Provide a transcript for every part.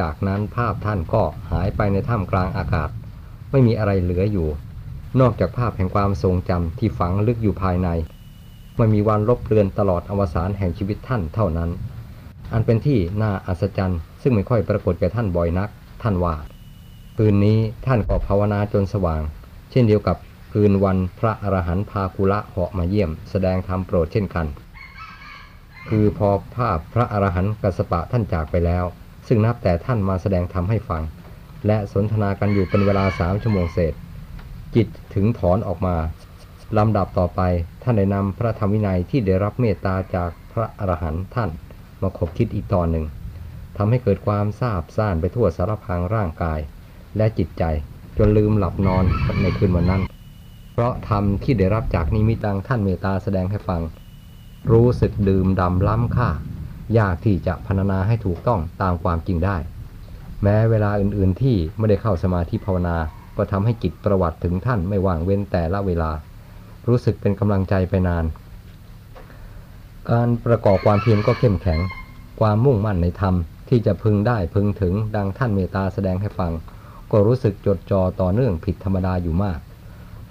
จากนั้นภาพท่านก็หายไปในถ้ำกลางอากาศ ไม่มีอะไรเหลืออยู่ นอกจากภาพแห่งความทรงจำที่ฝังลึกอยู่ภายใน ไม่มีวันลบเลือนตลอดอวสานแห่งชีวิตท่านเท่านั้น อันเป็นที่น่าอัศจรรย์ซึ่งไม่ค่อยปรากฏแก่ท่านบ่อยนัก ท่านว่าคืนนี้ท่านก็ภาวนาจนสว่าง เช่นเดียวกับคืนวันพระอรหันต์พาคุละเหาะมาเยี่ยม แสดงธรรมโปรดเช่นกัน คือพอภาพพระอรหันต์กัสปะท่านจากไปแล้ว ซึ่งนับแต่ท่านมาแสดงธรรมให้ฟัง และสนทนากันอยู่เป็นเวลาสามชั่วโมงเศษ จิตถึงถอนออกมาลำดับต่อไปท่านได้นำพระธรรมวินัยที่ได้รับเมตตาจากพระอรหันต์ท่าน มาขบคิดอีกตอนหนึ่งทำให้เกิดความทราบซ่านไปทั่วสารพังร่างกาย และจิตใจจนลืมหลับนอนในคืนวันนั้น เพราะธรรมที่ได้รับจากนิมิตังท่านเมตตาแสดงให้ฟัง รู้สึกดื่มดำล้ำค่า ยากที่จะพรรณนาให้ถูกต้องตามความจริงได้ แม้เวลาอื่นๆที่ไม่ได้เข้าสมาธิภาวนา ก็ทำให้จิตประวัติถึงท่านไม่ว่างเว้นแต่ละเวลา รู้สึกเป็นกำลังใจไปนาน การประกอบความเพียรก็เข้มแข็ง ความมุ่งมั่นในธรรมที่จะพึงได้พึงถึงดังท่านเมตตาแสดงให้ฟัง ก็รู้สึกจดจ่อต่อเนื่องผิดธรรมดาอยู่มาก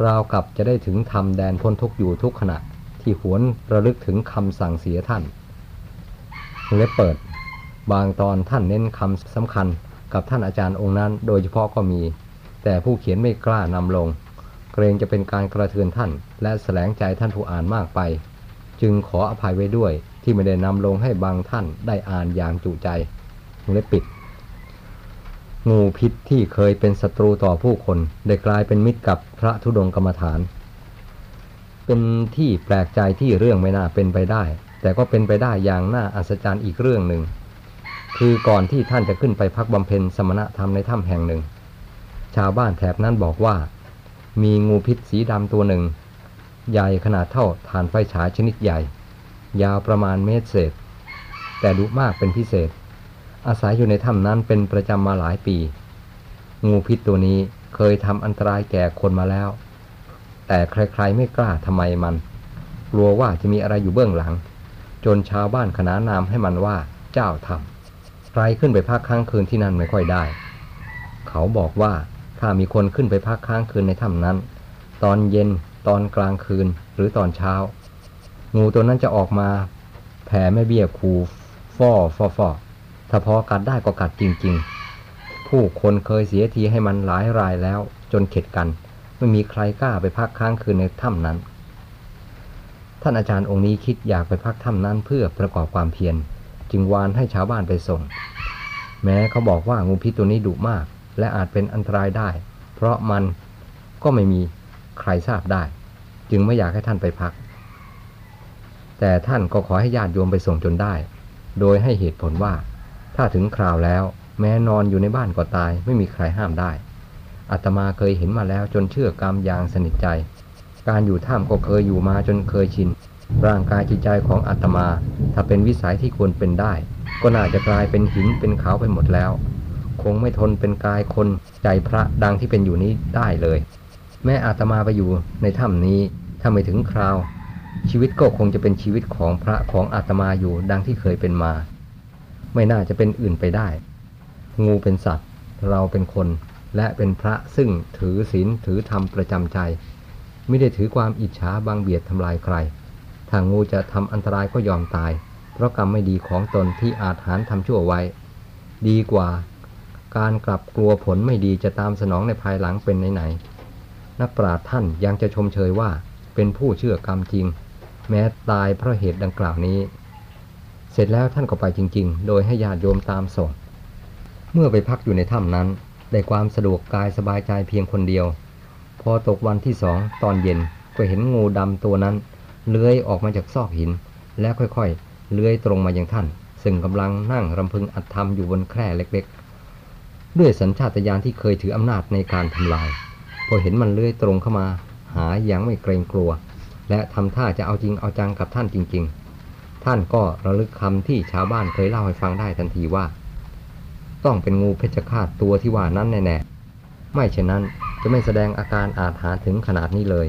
ราวกับจะได้ถึงธรรมแดนพ้นทุกอยู่ทุกขณะ ที่หวนระลึกถึงคำสั่งเสียท่าน เล็บเปิด บางตอนท่านเน้นคำสำคัญกับท่านอาจารย์องค์นั้น โดยเฉพาะก็มี แต่ผู้เขียนไม่กล้านำลง เกรงจะเป็นการกระเทือนท่าน และแสลงใจท่านผู้อ่านมากไป จึงขออภัยไว้ด้วยที่ไม่ได้นำลงให้บางท่านได้อ่านอย่างจุใจเล็บปิด งูพิษที่เคยเป็นศัตรูต่อผู้คน ได้กลายเป็นมิตรกับพระธุดงกรรมฐาน เป็นที่แปลกใจที่เรื่องไม่น่าเป็นไปได้ แต่ก็เป็นไปได้อย่างน่าอัศจรรย์อีกเรื่องหนึ่ง คือก่อนที่ท่านจะขึ้นไปพักบำเพ็ญสมณธรรมในถ้ำแห่งหนึ่ง ชาวบ้านแถบนั้นบอกว่า มีงูพิษสีดำตัวหนึ่ง ใหญ่ขนาดเท่าฐานไฟฉายชนิดใหญ่ ยาวประมาณเมตรเศษ แต่ดุมากเป็นพิเศษ อาศัยอยู่ในถ้ำนั้นเป็นประจำมาหลายปี งูพิษตัวนี้เคยทำอันตรายแก่คนมาแล้ว แต่ใครๆไม่กล้าทำไมมัน กลัวว่าจะมีอะไรอยู่เบื้องหลัง จนชาวบ้านขนานนามให้มันว่าเจ้าทำใครขึ้นไปพักค้างคืนที่นั่นไม่ค่อยได้ เขาบอกว่าถ้ามีคนขึ้นไปพักค้างคืนในถ้ำนั้น ตอนเย็นตอนกลางคืนหรือตอนเช้า งูตัวนั้นจะออกมาแผ่แม่เบี้ยคูฟอฟอฟอถ้าพอกัดได้ก็กัดจริง ๆ ผู้คนเคยเสียทีให้มันหลายรายแล้ว จนเข็ดกัน ไม่มีใครกล้าไปพักค้างคืนในถ้ำนั้น ท่านอาจารย์องค์นี้คิดอยากไปพักถ้ำนั้นเพื่อประกอบความเพียร จึงวานให้ชาวบ้านไปส่ง แม้เขาบอกว่างูพิษตัวนี้ดุมาก และอาจเป็นอันตรายได้ เพราะมันก็ไม่มีใครทราบได้ จึงไม่อยากให้ท่านไปพัก แต่ท่านก็ขอให้ญาติโยมไปส่งจนได้ โดยให้เหตุผลว่า ถ้าถึงคราวแล้ว แม้นอนอยู่ในบ้านก็ตาย ไม่มีใครห้ามได้อาตมาเคยเห็นมาแล้วจนเชื่อกรรมอย่างสนิทใจ การอยู่ถ้ำก็เคยอยู่มาจนเคยชิน ร่างกายจิตใจของอาตมา ถ้าเป็นวิสัยที่ควรเป็นได้ ก็น่าจะกลายเป็นหินเป็นเขาไปหมดแล้ว คงไม่ทนเป็นกายคนใจพระดังที่เป็นอยู่นี้ได้เลย แม้อาตมาไปอยู่ในถ้ำนี้ถ้าไม่ถึงคราว ชีวิตก็คงจะเป็นชีวิตของพระของอาตมาอยู่ดังที่เคยเป็นมา ไม่น่าจะเป็นอื่นไปได้ งูเป็นสัตว์ เราเป็นคนและเป็นพระซึ่งถือศีลถือธรรมประจำใจ ไม่ได้ถือความอิจฉาบางเบียดทำลายใคร ถ้างูจะทำอันตรายก็ยอมตาย เพราะกรรมไม่ดีของตนที่อาจหารทำชั่วไว้ ดีกว่า การกลับกลัวผลไม่ดีจะตามสนองในภายหลังเป็นไหนๆนักปราชญ์ท่านยังจะชมเชยว่าเป็นผู้เชื่อกรรมจริง แม้ตายเพราะเหตุดังกล่าวนี้ เสร็จแล้วท่านก็ไปจริง ๆ โดยให้ญาติโยมตามส่ง เมื่อไปพักอยู่ในถ้ำนั้น ได้ความสะดวกกายสบายใจเพียงคนเดียว อตกวันที่สองตอนเย็นก็เห็นงูดำตัวนั้น เลื้อยออกมาจากซอกหิน และค่อยๆ เลื้อยตรงมายังท่าน ซึ่งกำลังนั่งรำพึงอัดทำอยู่บนแคร่เล็กๆ ด้วยสัญชาตญาณที่เคยถืออำนาจในการทำลาย พอเห็นมันเลื้อยตรงเข้ามา หาอย่างไม่เกรงกลัว และทำท่าจะเอาจริงเอาจังกับท่านจริง ๆ ท่านก็ระลึกคำที่ชาวบ้านเคยเล่าให้ฟังได้ทันทีว่า ต้องเป็นงูเพชฌฆาตตัวที่ว่านั้นแน่ๆไม่เช่นนั้น จะไม่แสดงอาการอาถรรพ์ถึงขนาดนี้เลย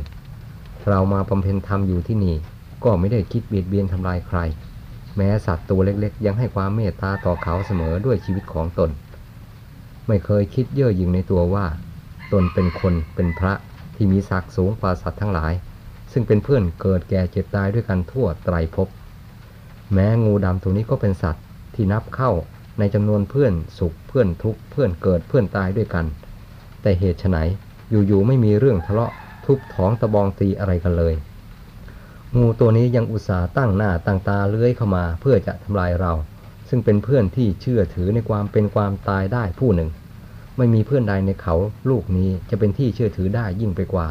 เรามาบำเพ็ญธรรมอยู่ที่นี่ ก็ไม่ได้คิดเบียดเบียนทำลายใคร แม้สัตว์ตัวเล็กๆ ยังให้ความเมตตาต่อเขาเสมอด้วยชีวิตของตน ไม่เคยคิดเย่อหยิ่งในตัวว่า ตนเป็นคนเป็นพระที่มีศักดิ์สูงกว่าสัตว์ทั้งหลาย ซึ่งเป็นเพื่อนเกิดแก่เจ็บตายด้วยกันทั่วไตรภพแม้งูดำตัวนี้ก็เป็นสัตว์ที่นับเข้าในจำนวนเพื่อนสุขเพื่อนทุกข์เพื่อนเกิดเพื่อนตายด้วยกัน แต่เหตุไฉน อยู่ๆไม่มีเรื่องทะเลาะทุบท้องตะบองตีอะไรกันเลย งูตัวนี้ยังอุตส่าห์ตั้งหน้าตั้งตาเลื้อยเข้ามาเพื่อจะทำลายเรา ซึ่งเป็นเพื่อนที่เชื่อถือในความเป็นความตายได้ผู้หนึ่ง ไม่มีเพื่อนใดในเขาลูกนี้จะเป็นที่เชื่อถือได้ยิ่งไปกว่า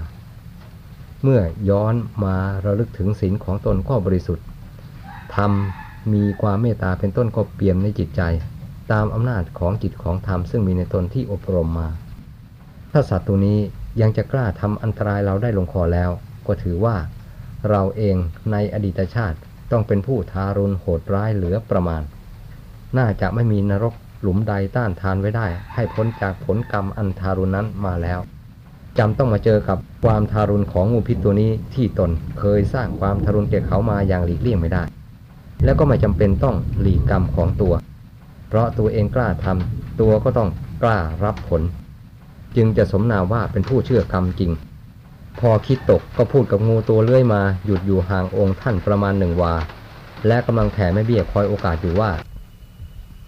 เมื่อย้อนมาระลึกถึงศีลของตนก็บริสุทธิ์ธรรมมีความเมตตาเป็นต้นก็เปี่ยมในจิตใจ ตามอำนาจของจิตของธรรมซึ่งมีในตนที่อบรมมา ถ้าสัตว์ตัวนี้ยังจะกล้าทำอันตรายเราได้ลงคอแล้ว ก็ถือว่า เราเองในอดีตชาติต้องเป็นผู้ทารุณโหดร้ายเหลือประมาณ น่าจะไม่มีนรกหลุมใดต้านทานไว้ได้ ให้พ้นจากผลกรรมอันทารุณนั้นมาแล้วจำต้องมาเจอกับความทารุณของงูพิษตัวนี้ที่ตนเคยสร้างความทารุณแก่เขามาอย่างหลีกเลี่ยงไม่ได้ แล้วก็ไม่จำเป็นต้องหลีกกรรมของตัว เพราะตัวเองกล้าทำตัวก็ต้องกล้ารับผล จึงจะสมนาว่าเป็นผู้เชื่อกรรมจริง พอคิดตกก็พูดกับงูตัวเลื่อยมาหยุดอยู่ห่างองค์ท่านประมาณหนึ่งวา และกำลังแผ่แม่เบี้ยคอยโอกาสอยู่ว่า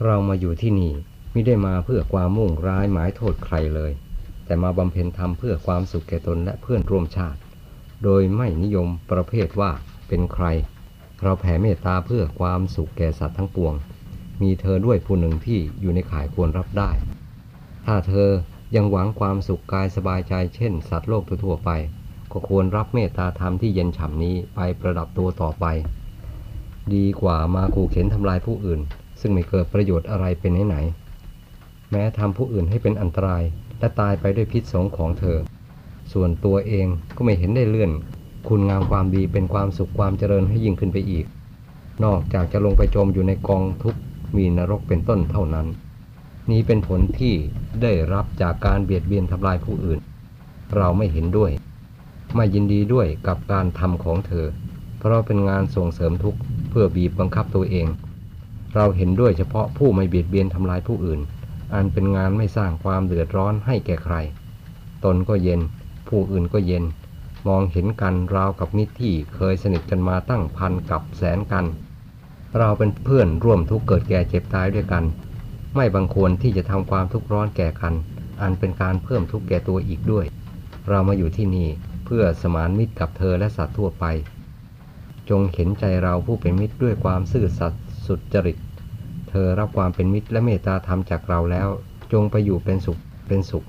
เรามาอยู่ที่นี่ไม่ได้มาเพื่อความมุ่งร้ายหมายโทษใครเลย แต่มาบำเพ็ญธรรมเพื่อความสุขแก่ตนและเพื่อนร่วมชาติ โดยไม่นิยมประเภทว่าเป็นใคร เราแผ่เมตตาเพื่อความสุขแก่สัตว์ทั้งปวง มีเธอด้วยผู้หนึ่งที่อยู่ในข่ายควรรับได้ ถ้าเธอ ยังหวังความสุขกายสบายใจเช่น สัตว์โลกทั่วไป ก็ควรรับเมตตาธรรมที่เย็นฉ่ำนี้ไปประดับตัวต่อไป ดีกว่ามาขู่เข็นทำลายผู้อื่น ซึ่งไม่เกิดประโยชน์อะไรเป็นไหนๆแม้ทำผู้อื่นให้เป็นอันตรายและตายไปด้วยพิษสงของเธอ ส่วนตัวเองก็ไม่เห็นได้เลื่อน คุณงามความดีเป็นความสุขความเจริญให้ยิ่งขึ้นไปอีก นอกจากจะลงไปจมอยู่ในกองทุกข์มีนรกเป็นต้นเท่านั้น นี้เป็นผลที่ได้รับจากการเบียดเบียนทำลายผู้อื่น เราไม่เห็นด้วย ไม่ยินดีด้วยกับการทำของเธอ เพราะเป็นงานส่งเสริมทุกข์เพื่อบีบบังคับตัวเอง เราเห็นด้วยเฉพาะผู้ไม่เบียดเบียนทำลายผู้อื่น อันเป็นงานไม่สร้างความเดือดร้อนให้แก่ใคร ตนก็เย็น ผู้อื่นก็เย็น มองเห็นกันราวกับมิตรที่เคยสนิทกันมาตั้งพันกับแสนกัน เราเป็นเพื่อนร่วมทุกข์เกิดแก่เจ็บตายด้วยกัน ไม่บังควรที่จะทำความทุกข์ร้อนแก่กัน อันเป็นการเพิ่มทุกข์แก่ตัวอีกด้วย เรามาอยู่ที่นี่เพื่อสมานมิตรกับเธอและสัตว์ทั่วไป จงเห็นใจเราผู้เป็นมิตรด้วยความซื่อสัตย์สุจริต เธอรับความเป็นมิตรและเมตตาธรรมจากเราแล้ว จงไปอยู่เป็นสุขเป็นสุข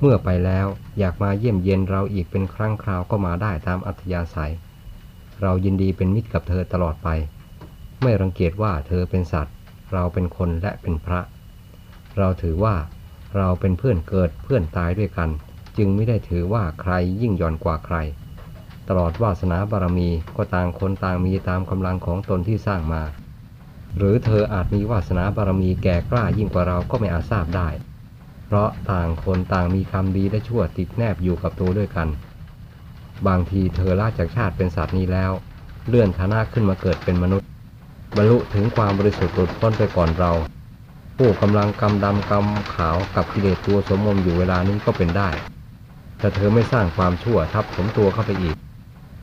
เมื่อไปแล้วอยากมาเยี่ยมเยียนเราอีกเป็นครั้งคราวก็มาได้ตามอัธยาศัย เรายินดีเป็นมิตรกับเธอตลอดไป ไม่รังเกียจว่าเธอเป็นสัตว์ เราเป็นคนและเป็นพระ เราถือว่าเราเป็นเพื่อนเกิดเพื่อนตายด้วยกัน จึงไม่ได้ถือว่าใครยิ่งย่อนกว่าใคร ตลอดวาสนาบารมีก็ต่างคนต่างมีตามกำลังของตนที่สร้างมา หรือเธออาจมีวาสนาบารมีแก่กล้ายิ่งกว่าเราก็ไม่อาจทราบได้ เพราะต่างคนต่างมีคำดีและชั่วติดแนบอยู่กับตัวด้วยกัน บางทีเธอลาจากชาติเป็นสัตว์นี้แล้ว เลื่อนฐานะขึ้นมาเกิดเป็นมนุษย์ บรรลุถึงความบริสุทธิ์หลุดพ้นไปก่อนเรา ผู้กำลังกำดำกำขาวกับกิเลสตัวสมมมอยู่เวลานี้ก็เป็นได้ แต่เธอไม่สร้างความชั่วทับถมตัวเข้าไปอีก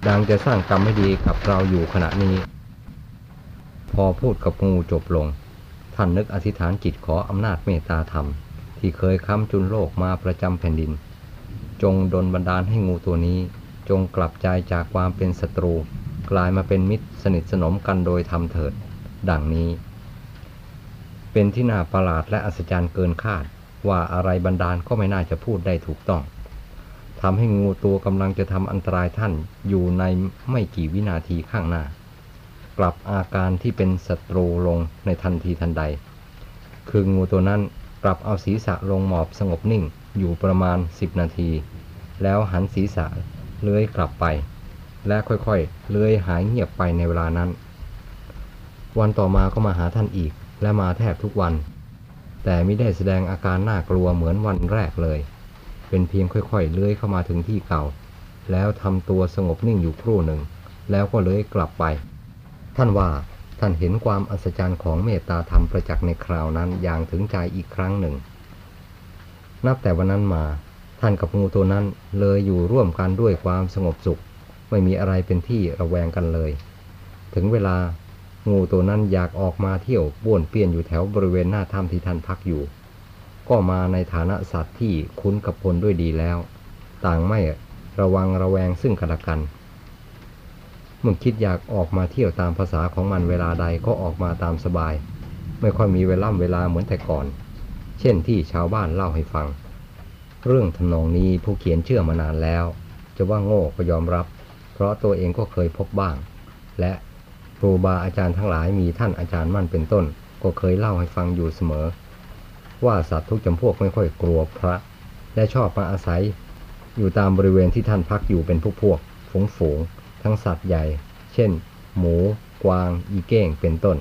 ดังจะสร้างกรรมไม่ดีกับเราอยู่ขณะนี้ พอพูดกับงูจบลง ท่านนึกอธิษฐานจิตขออำนาจเมตตาธรรม ที่เคยค้ำจุนโลกมาประจำแผ่นดิน จงดลบันดาลให้งูตัวนี้จงกลับใจจากความเป็นศัตรู กลายมาเป็นมิตรสนิทสนมกันโดยทำเถิด ดังนี้ เป็นที่น่าประหลาดและอัศจรรย์เกินคาด ว่าอะไรบันดาลก็ไม่น่าจะพูดได้ถูกต้องทำให้งูตัวกำลังจะทำอันตรายท่านอยู่ในไม่กี่วินาทีข้างหน้า กลับอาการที่เป็นศัตรูลงในทันทีทันใด คืองูตัวนั้นกลับเอาศีรษะลงหมอบสงบนิ่งอยู่ประมาณ 10 นาที แล้วหันศีรษะเลื้อยกลับไป และค่อยๆ เลื้อยหายเงียบไปในเวลานั้น วันต่อมาก็มาหาท่านอีก และมาแทบทุกวัน แต่ไม่ได้แสดงอาการน่ากลัวเหมือนวันแรกเลย เป็นเพียงค่อยๆ เลื้อยเข้ามาถึงที่เก่า แล้วทำตัวสงบนิ่งอยู่ครู่หนึ่ง แล้วก็เลื้อยกลับไป ท่านว่าท่านเห็นความอัศจรรย์ของเมตตาธรรมประจักษ์ในคราวนั้นอย่างถึงใจอีกครั้งหนึ่ง นับแต่วันนั้นมา ท่านกับงูตัวนั้นเลยอยู่ร่วมกันด้วยความสงบสุข ไม่มีอะไรเป็นที่ระแวงกันเลย ถึงเวลางูตัวนั้นอยากออกมาเที่ยวบ้วนเปี้ยนอยู่แถวบริเวณหน้าถ้ำที่ท่านพักอยู่ ก็มาในฐานะสัตว์ที่คุ้นกับพลด้วยดีแล้ว ต่างไม่ระวังระแวงซึ่งกันและกันเมื่อคิดอยากออกมาเที่ยวตามภาษาของมันเวลาใดก็ออกมาตามสบาย ไม่ค่อยมีเวล่ำเวลาเหมือนแต่ก่อน เช่นที่ชาวบ้านเล่าให้ฟัง เรื่องทำนองนี้ผู้เขียนเชื่อมานานแล้ว จะว่าโง่ก็ยอมรับ เพราะตัวเองก็เคยพบบ้าง และครูบาอาจารย์ทั้งหลายมีท่านอาจารย์มั่นเป็นต้น ก็เคยเล่าให้ฟังอยู่เสมอ ว่าสัตว์ทุกจำพวกไม่ค่อยกลัวพระ และชอบมาอาศัย อยู่ตามบริเวณที่ท่านพักอยู่เป็นพวกพวกฝูงฝูงทั้งสัตว์ใหญ่ เช่น หมู กวาง อีเก้งเป็นต้น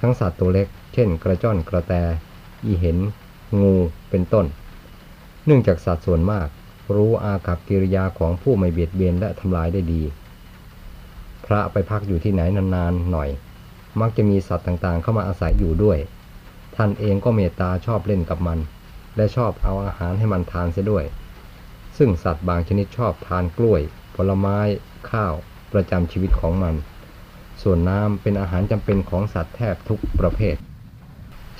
ทั้งสัตว์ตัวเล็ก เช่น กระจ้อนกระแต อีเห็น งูเป็นต้น เนื่องจากสัตว์ส่วนมาก รู้อากับกิริยาของผู้ไม่เบียดเบียนและทำลายได้ดี พระไปพักอยู่ที่ไหนนานๆหน่อย มักจะมีสัตว์ต่างๆ เข้ามาอาศัยอยู่ด้วย ท่านเองก็เมตตาชอบเล่นกับมัน และชอบเอาอาหารให้มันทานเสียด้วย ซึ่งสัตว์บางชนิดชอบทานกล้วย ผลไม้ ข้าว ประจำชีวิตของมัน ส่วนน้ำเป็นอาหารจำเป็นของสัตว์แทบทุกประเภท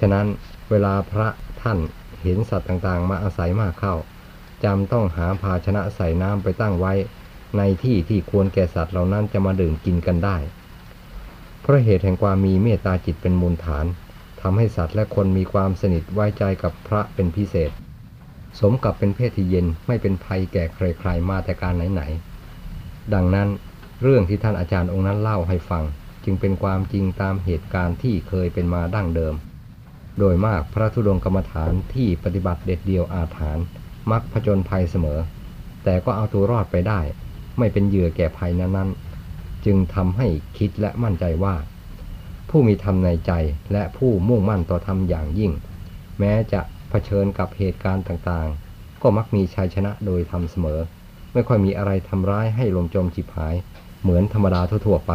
ฉะนั้นเวลาพระท่านเห็นสัตว์ต่างๆ มาอาศัยมากเข้า จำต้องหาภาชนะใส่น้ำไปตั้งไว้ ในที่ที่ควรแก่สัตว์เหล่านั้นจะมาดื่มกินกันได้ เพราะเหตุแห่งความมีเมตตาจิตเป็นมูลฐานทำให้สัตว์และคนมีความสนิทไว้ใจกับพระเป็นพิเศษ สมกับเป็นเพศที่เย็นไม่เป็นภัยแก่ใครๆมาแต่การไหนๆดังนั้นเรื่องที่ท่านอาจารย์องค์นั้นเล่าให้ฟัง จึงเป็นความจริงตามเหตุการณ์ที่เคยเป็นมาดั้งเดิม โดยมากพระธุดงกรรมฐานที่ปฏิบัติเด็ดเดียวอาถรรพ์ มักผจญภัยเสมอ แต่ก็เอาตัวรอดไปได้ ไม่เป็นเหยื่อแก่ภัยนั้นๆ จึงทำให้คิดและมั่นใจว่า ผู้มีธรรมในใจและผู้มุ่งมั่นต่อธรรมอย่างยิ่ง แม้จะเผชิญกับเหตุการณ์ต่างๆ ก็มักมีชัยชนะโดยธรรมเสมอ ไม่ค่อยมีอะไรทำร้ายให้ลมจมจิบหาย เหมือนธรรมดาทั่วๆไป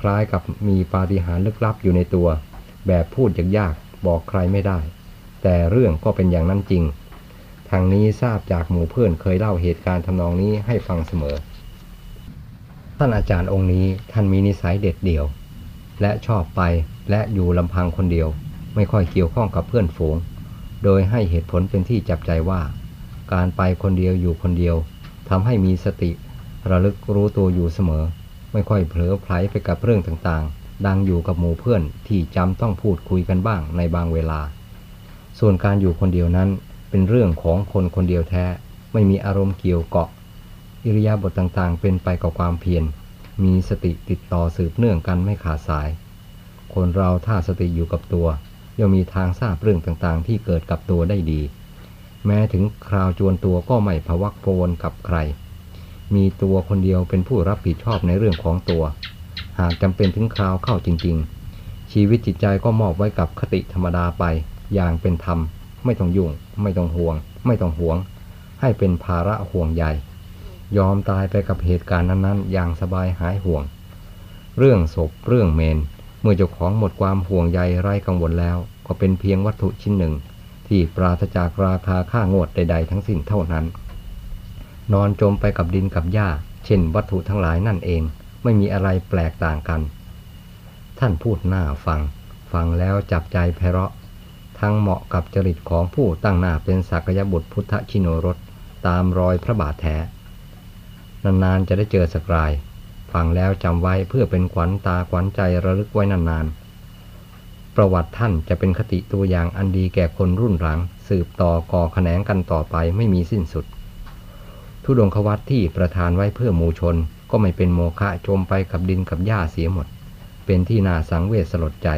คล้ายกับมีปาฏิหาริย์ลึกลับอยู่ในตัว แบบพูดยากๆบอกใครไม่ได้ แต่เรื่องก็เป็นอย่างนั้นจริง ทางนี้ทราบจากหมู่เพื่อนเคยเล่าเหตุการณ์ทำนองนี้ให้ฟังเสมอ ท่านอาจารย์องค์นี้ท่านมีนิสัยเด็ดเดี่ยว และชอบไปและอยู่ลำพังคนเดียว ไม่ค่อยเกี่ยวข้องกับเพื่อนฝูง โดยให้เหตุผลเป็นที่จับใจว่า การไปคนเดียวอยู่คนเดียวทำให้มีสติ ระลึกรู้ตัวอยู่เสมอ ไม่ค่อยเผลอไผลไปกับเรื่องต่างๆ ดังอยู่กับหมู่เพื่อนที่จำต้องพูดคุยกันบ้างในบางเวลา ส่วนการอยู่คนเดียวนั้น เป็นเรื่องของคนคนเดียวแท้ ไม่มีอารมณ์เกี่ยวเกาะ อิริยาบถต่างๆ เป็นไปกับความเพียร มีสติติดต่อสืบเนื่องกันไม่ขาดสาย คนเราถ้าสติอยู่กับตัว ย่อมมีทางทราบเรื่องต่างๆ ที่เกิดกับตัวได้ดี แม้ถึงคราวจวนตัวก็ไม่พวักโพวนกับใคร มีตัวคนเดียวเป็นผู้รับผิดชอบในเรื่องของตัว หากจำเป็นถึงคราวเข้าจริง ๆ ชีวิตจิตใจก็มอบไว้กับคติธรรมดาไปอย่างเป็นธรรม ไม่ต้องยุ่ง ไม่ต้องห่วง ไม่ต้องห่วง ให้เป็นภาระห่วงใยยอมตายไปกับเหตุการณ์นั้นๆ อย่างสบายหายห่วง เรื่องศพเรื่องเมน เมื่อเจ้าของหมดความห่วงใยไร้กังวลแล้ว ก็เป็นเพียงวัตถุชิ้นหนึ่ง ที่ปราศจากราคาค่างวดใดๆ ทั้งสิ้นเท่านั้น นอนจมไปกับดินกับหญ้า เช่นวัตถุทั้งหลายนั่นเอง ไม่มีอะไรแปลกต่างกัน ท่านพูดหน้าฟัง ฟังแล้วจับใจไพเราะ ทั้งเหมาะกับจริตของผู้ตั้งหน้าเป็นสักยบุตรพุทธชิโนรสตามรอยพระบาทแท้ นานๆจะได้เจอสักราย ฟังแล้วจำไว้เพื่อเป็นขวัญตาขวัญใจระลึกไว้นานๆ ประวัติท่านจะเป็นคติตัวอย่างอันดีแก่คนรุ่นหลัง สืบต่อก่อแขนงกันต่อไปไม่มีสิ้นสุด ทุดงควัตที่ประทานไว้เพื่อหมู่ชนก็ไม่เป็นโมฆะจมไปกับดินกับหญ้าเสียหมด เป็นที่น่าสังเวชสลดใจ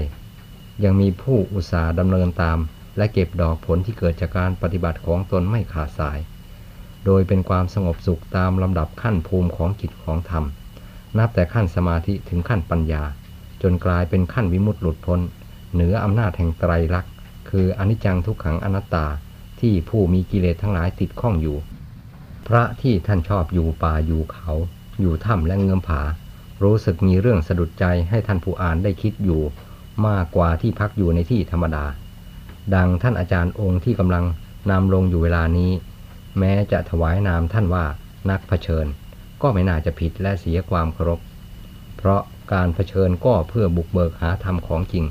ยังมีผู้อุตสาห์ดำเนินตาม และเก็บดอกผลที่เกิดจากการปฏิบัติของตนไม่ขาดสาย โดยเป็นความสงบสุขตามลำดับขั้นภูมิของจิตของธรรม นับแต่ขั้นสมาธิถึงขั้นปัญญา จนกลายเป็นขั้นวิมุตติหลุดพ้น เหนืออำนาจแห่งไตรลักษณ์คืออนิจจังทุกขังอนัตตาที่ผู้มีกิเลสทั้งหลายติดข้องอยู่ พระที่ท่านชอบอยู่ป่าอยู่เขา อยู่ถ้ำและเงื้อมผา รู้สึกมีเรื่องสะดุดใจให้ท่านผู้อ่านได้คิดอยู่ มากกว่าที่พักอยู่ในที่ธรรมดา ดังท่านอาจารย์องค์ที่กำลังนำลงอยู่เวลานี้ แม้จะถวายนามท่านว่านักเผชิญ ก็ไม่น่าจะผิดและเสียความเคารพ เพราะการเผชิญก็เพื่อบุกเบิกหาธรรมของจริง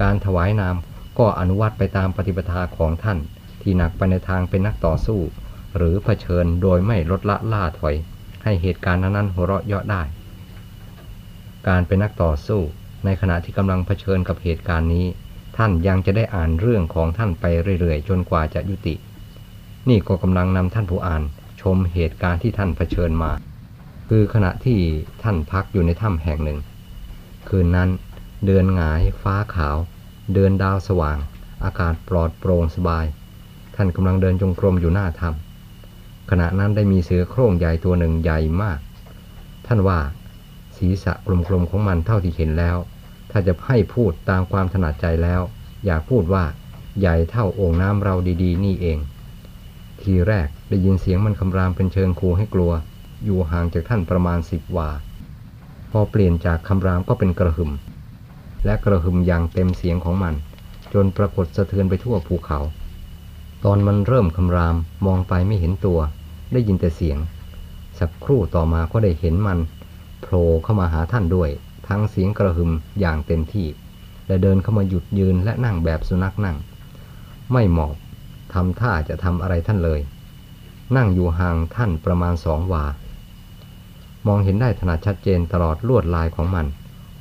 การถวายนามก็อนุวัตไปตามปฏิปทาของท่าน ที่หนักไปในทางเป็นนักต่อสู้ หรือเผชิญโดยไม่ลดละล่าถอย ให้เหตุการณ์นั้นๆหัวเราะเยาะได้ การเป็นนักต่อสู้ ในขณะที่กำลังเผชิญกับเหตุการณ์นี้ ท่านยังจะได้อ่านเรื่องของท่านไปเรื่อยๆ จนกว่าจะยุติ นี่ก็กำลังนำท่านผู้อ่านชมเหตุการณ์ที่ท่านเผชิญมา คือขณะที่ท่านพักอยู่ในถ้ำแห่งหนึ่ง คืนนั้น เดือนหงาย ฟ้าขาว เดือนดาวสว่าง อากาศปลอดโปร่งสบาย ท่านกำลังเดินจงกรมอยู่หน้าถ้ำขณะนั้นได้มีเสือโคร่งใหญ่ตัวหนึ่งใหญ่มาก ท่านว่า ศีรษะกลมๆของมันเท่าที่เห็นแล้ว ถ้าจะให้พูดตามความถนัดใจแล้ว อยากพูดว่า ใหญ่เท่าโอ่งน้ำเราดีๆ นี่เอง ทีแรกได้ยินเสียงมันคำรามเป็นเชิงคูให้กลัว อยู่ห่างจากท่านประมาณสิบวาพอเปลี่ยนจากคำรามก็เป็นกระหึ่มและกระหึ่มอย่างเต็มเสียงของมัน จนปรากฏสะเทือนไปทั่วภูเขา ตอนมันเริ่มคำรามมองไปไม่เห็นตัว ได้ยินแต่เสียง สักครู่ต่อมาก็ได้เห็นมัน โผล่เข้ามาหาท่านด้วย ทั้งเสียงกระหึ่มอย่างเต็มที่ และเดินเข้ามาหยุดยืนและนั่งแบบสุนัขนั่ง ไม่หมอบทำท่าจะทำอะไรท่านเลย นั่งอยู่ห่างท่านประมาณสองวา มองเห็นได้ถนัดชัดเจนตลอดลวดลายของมัน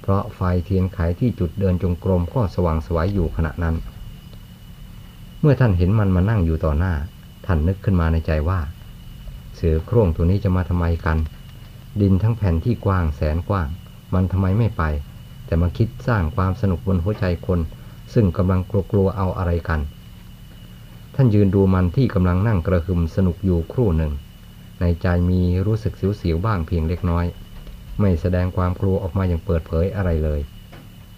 เพราะไฟเทียนไขที่จุดเดินจงกรมก็สว่างสวยอยู่ขณะนั้น เมื่อท่านเห็นมันมานั่งอยู่ต่อหน้า ท่านนึกขึ้นมาในใจว่า เสือโคร่งตัวนี้จะมาทำไมกัน ดินทั้งแผ่นที่กว้างแสนกว้าง มันทำไมไม่ไป แต่มาคิดสร้างความสนุกบนหัวใจคน ซึ่งกำลังกลัวๆเอาอะไรกัน ท่านยืนดูมันที่กำลังนั่งกระหึ่มสนุกอยู่ครู่หนึ่ง ในใจมีรู้สึกเสียวๆบ้างเพียงเล็กน้อย ไม่แสดงความกลัวออกมาอย่างเปิดเผยอะไรเลย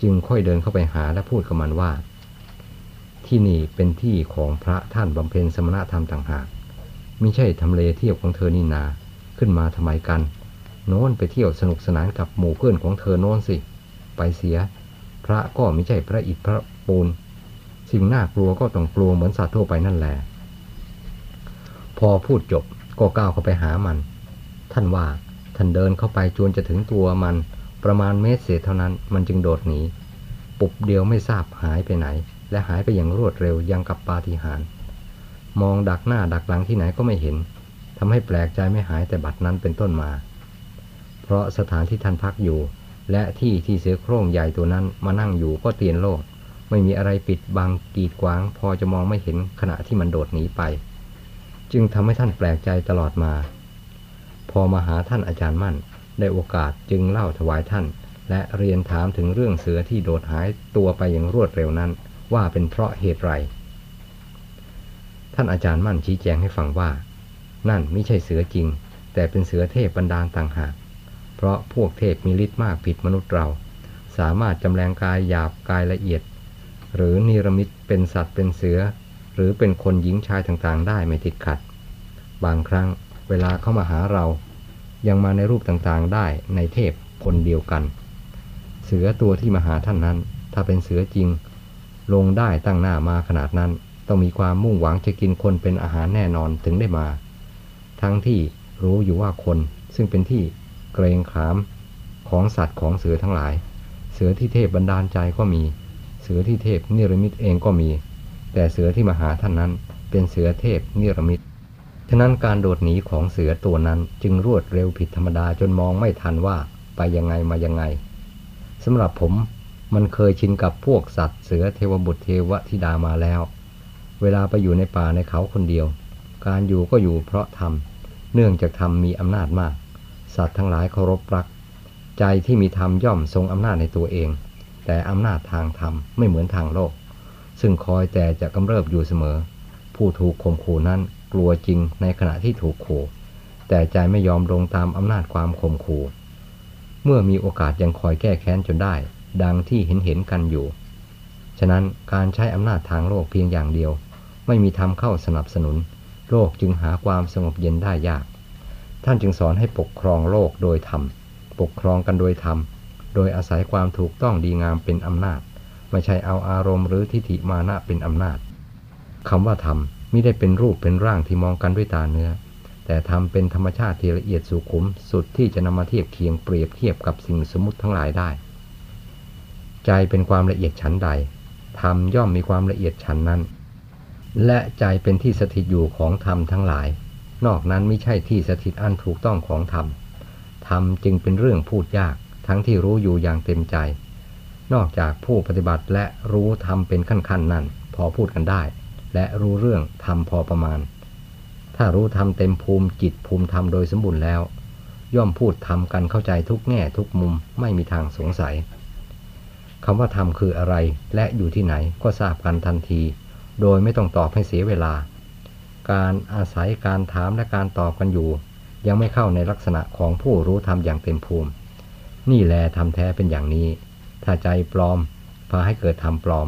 จึงค่อยเดินเข้าไปหาและพูดกับมันว่า ที่นี่เป็นที่ของพระท่านบำเพ็ญสมณธรรมต่างหากไมิใช่ทำเลเที่ยวของเธอนี่นา ขึ้นมาทำไมกัน โน้นไปเที่ยวสนุกสนานกับหมู่เพื่อนของเธอโน้นสิ ไปเสีย พระก็ไม่ใช่พระอิฐพระปูน สิ่งน่ากลัวก็ต้องกลัวเหมือนสัตว์ทั่วไปนั่นแหละ พอพูดจบก็ก้าวเข้าไปหามัน ท่านว่าท่านเดินเข้าไปจวนจะถึงตัวมันประมาณเมตรเศษเท่านั้นมันจึงโดดหนี ปุบเดียวไม่ทราบหายไปไหน และหายไปอย่างรวดเร็วยังกับปาฏิหาริย์มองดักหน้าดักหลังที่ไหนก็ไม่เห็นทำให้แปลกใจไม่หายแต่บัดนั้นเป็นต้นมา ราะสถานที่ท่านพักอยู่ และที่ที่เสือโคร่งใหญ่ตัวนั้นมานั่งอยู่ก็เตียนโลดไม่มีอะไรปิดบังกีดขวาง พอจะมองไม่เห็นขณะที่มันโดดหนีไป จึงทำให้ท่านแปลกใจตลอดมา พอมาหาท่านอาจารย์มั่น ได้โอกาสจึงเล่าถวายท่าน และเรียนถามถึงเรื่องเสือที่โดดหายตัวไปอย่างรวดเร็วนั้น ว่าเป็นเพราะเหตุไรท่านอาจารย์มั่นชี้แจงให้ฟังว่า นั่นไม่ใช่เสือจริง แต่เป็นเสือเทพบรรดาลต่างหาก เพราะพวกเทพมีฤทธิ์มากผิดมนุษย์เรา สามารถจำแรงกายหยาบกายละเอียด หรือนิรมิตเป็นสัตว์เป็นเสือ หรือเป็นคนหญิงชายต่างๆ ได้ไม่ติดขัด บางครั้งเวลาเข้ามาหาเรา ยังมาในรูปต่างๆได้ในเทพคนเดียวกัน เสือตัวที่มาหาท่านนั้น ถ้าเป็นเสือจริง ลงได้ตั้งหน้ามาขนาดนั้น ต้องมีความมุ่งหวังจะกินคนเป็นอาหารแน่นอนถึงได้มา ทั้งที่รู้อยู่ว่าคนซึ่งเป็นที่ เกรงขามของสัตว์ของเสือทั้งหลาย เสือที่เทพบันดาลใจก็มี เสือที่เทพนิรมิตเองก็มี แต่เสือที่มาหาท่านนั้นเป็นเสือเทพนิรมิตฉะนั้นการโดดหนีของเสือตัวนั้นจึงรวดเร็วผิดธรรมดาจนมองไม่ทันว่าไปยังไงมายังไงสำหรับผมมันเคยชินกับพวกสัตว์เสือเทวบุตรเทวธิดามาแล้ว เวลาไปอยู่ในป่าในเขาคนเดียว การอยู่ก็อยู่เพราะธรรมเนื่องจากธรรมมีอำนาจมาก สัตว์ทั้งหลายเคารพรัก ใจที่มีธรรมย่อมทรงอำนาจในตัวเอง แต่อำนาจทางธรรมไม่เหมือนทางโลก ซึ่งคอยแต่จะกำเริบอยู่เสมอ ผู้ถูกข่มขู่นั้นกลัวจริงในขณะที่ถูกขู่ แต่ใจไม่ยอมลงตามอำนาจความข่มขู่เมื่อมีโอกาสยังคอยแก้แค้นจนได้ ดังที่เห็นเห็นกันอยู่ ฉะนั้นการใช้อำนาจทางโลกเพียงอย่างเดียว ไม่มีธรรมเข้าสนับสนุน โลกจึงหาความสงบเย็นได้ยาก ท่านจึงสอนให้ปกครองโลกโดยธรรม ปกครองกันโดยธรรม โดยอาศัยความถูกต้องดีงามเป็นอำนาจ ไม่ใช่เอาอารมณ์หรือทิฏฐิมานะเป็นอำนาจคำว่าธรรมไม่ได้เป็นรูปเป็นร่างที่มองกันด้วยตาเนื้อ แต่ธรรมเป็นธรรมชาติที่ละเอียดสุขุมสุดที่จะนำมาเทียบเคียงเปรียบเทียบกับสิ่งสมมติทั้งหลายได้ ใจเป็นความละเอียดชั้นใดธรรมย่อมมีความละเอียดชั้นนั้น และใจเป็นที่สถิตอยู่ของธรรมทั้งหลาย นอกนั้นไม่ใช่ที่สถิตอันถูกต้องของธรรม ธรรมจึงเป็นเรื่องพูดยาก ทั้งที่รู้อยู่อย่างเต็มใจ นอกจากผู้ปฏิบัติและรู้ธรรมเป็นขั้นๆนั้น พอพูดกันได้ และรู้เรื่องธรรมพอประมาณ ถ้ารู้ธรรมเต็มภูมิจิตภูมิธรรมโดยสมบูรณ์แล้ว ย่อมพูดธรรมกันเข้าใจทุกแง่ทุกมุมไม่มีทางสงสัยคำว่าธรรมคืออะไรและอยู่ที่ไหนก็ทราบกันทันที โดยไม่ต้องตอบให้เสียเวลา การอาศัยการถามและการตอบกันอยู่ ยังไม่เข้าในลักษณะของผู้รู้ธรรมอย่างเต็มภูมิ นี่แลทำแท้เป็นอย่างนี้ ถ้าใจปลอมพาให้เกิดธรรมปลอม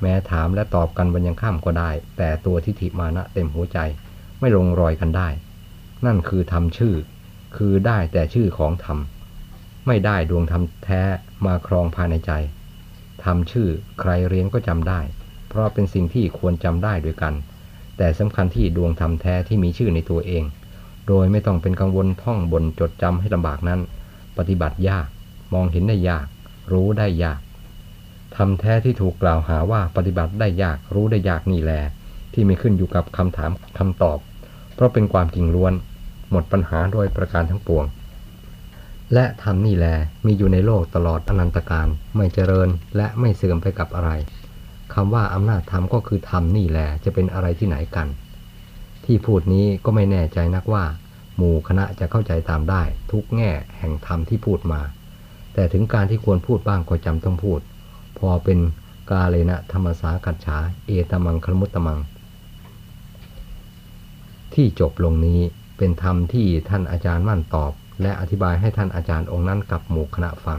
แม้ถามและตอบกันวันยังข้ามก็ได้ แต่ตัวทิฏฐิมานะเต็มหัวใจ ไม่ลงรอยกันได้ นั่นคือธรรมชื่อ คือได้แต่ชื่อของธรรมไม่ได้ดวงธรรมแท้มาครองภายในใจทำชื่อใครเรียนก็จำได้ เพราะเป็นสิ่งที่ควรจำได้ด้วยกัน แต่สำคัญที่ดวงธรรมแท้ที่มีชื่อในตัวเอง โดยไม่ต้องเป็นกังวลท่องบนจดจำให้ลำบากนั้น ปฏิบัติยาก มองเห็นได้ยาก รู้ได้ยากทำแท้ที่ถูกกล่าวหาว่าปฏิบัติได้ยากรู้ได้ยากนี่แหละที่ไม่ขึ้นอยู่กับคำถามคำตอบ เพราะเป็นความจริงล้วน หมดปัญหาโดยประการทั้งปวง และธรรมนี่แหละมีอยู่ในโลกตลอดอนันตการไม่เจริญและไม่เสื่อมไปกับอะไร คำว่าอำนาจธรรมก็คือธรรมนี่แหละจะเป็นอะไรที่ไหนกัน ที่พูดนี้ก็ไม่แน่ใจนักว่า หมู่คณะจะเข้าใจตามได้ ทุกแง่แห่งธรรมที่พูดมา แต่ถึงการที่ควรพูดบ้างก็จำต้องพูด พอเป็นกาเลนะธรรมสากัจฉาเอตมังคลมุตตมัง ที่จบลงนี้เป็นธรรมที่ท่านอาจารย์มั่นตอบ และอธิบายให้ท่านอาจารย์องค์นั้นกับหมู่คณะฟัง